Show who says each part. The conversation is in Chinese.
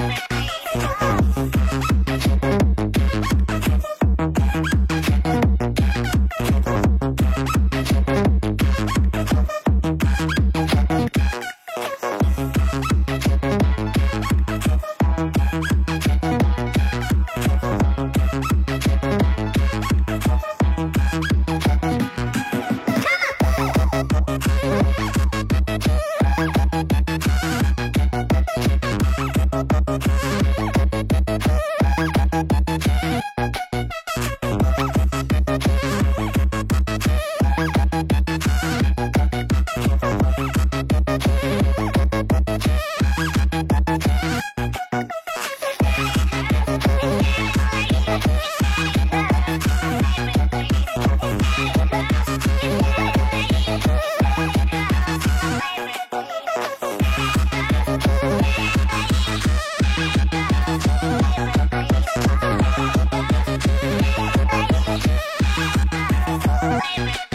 Speaker 1: 妹妹
Speaker 2: baby.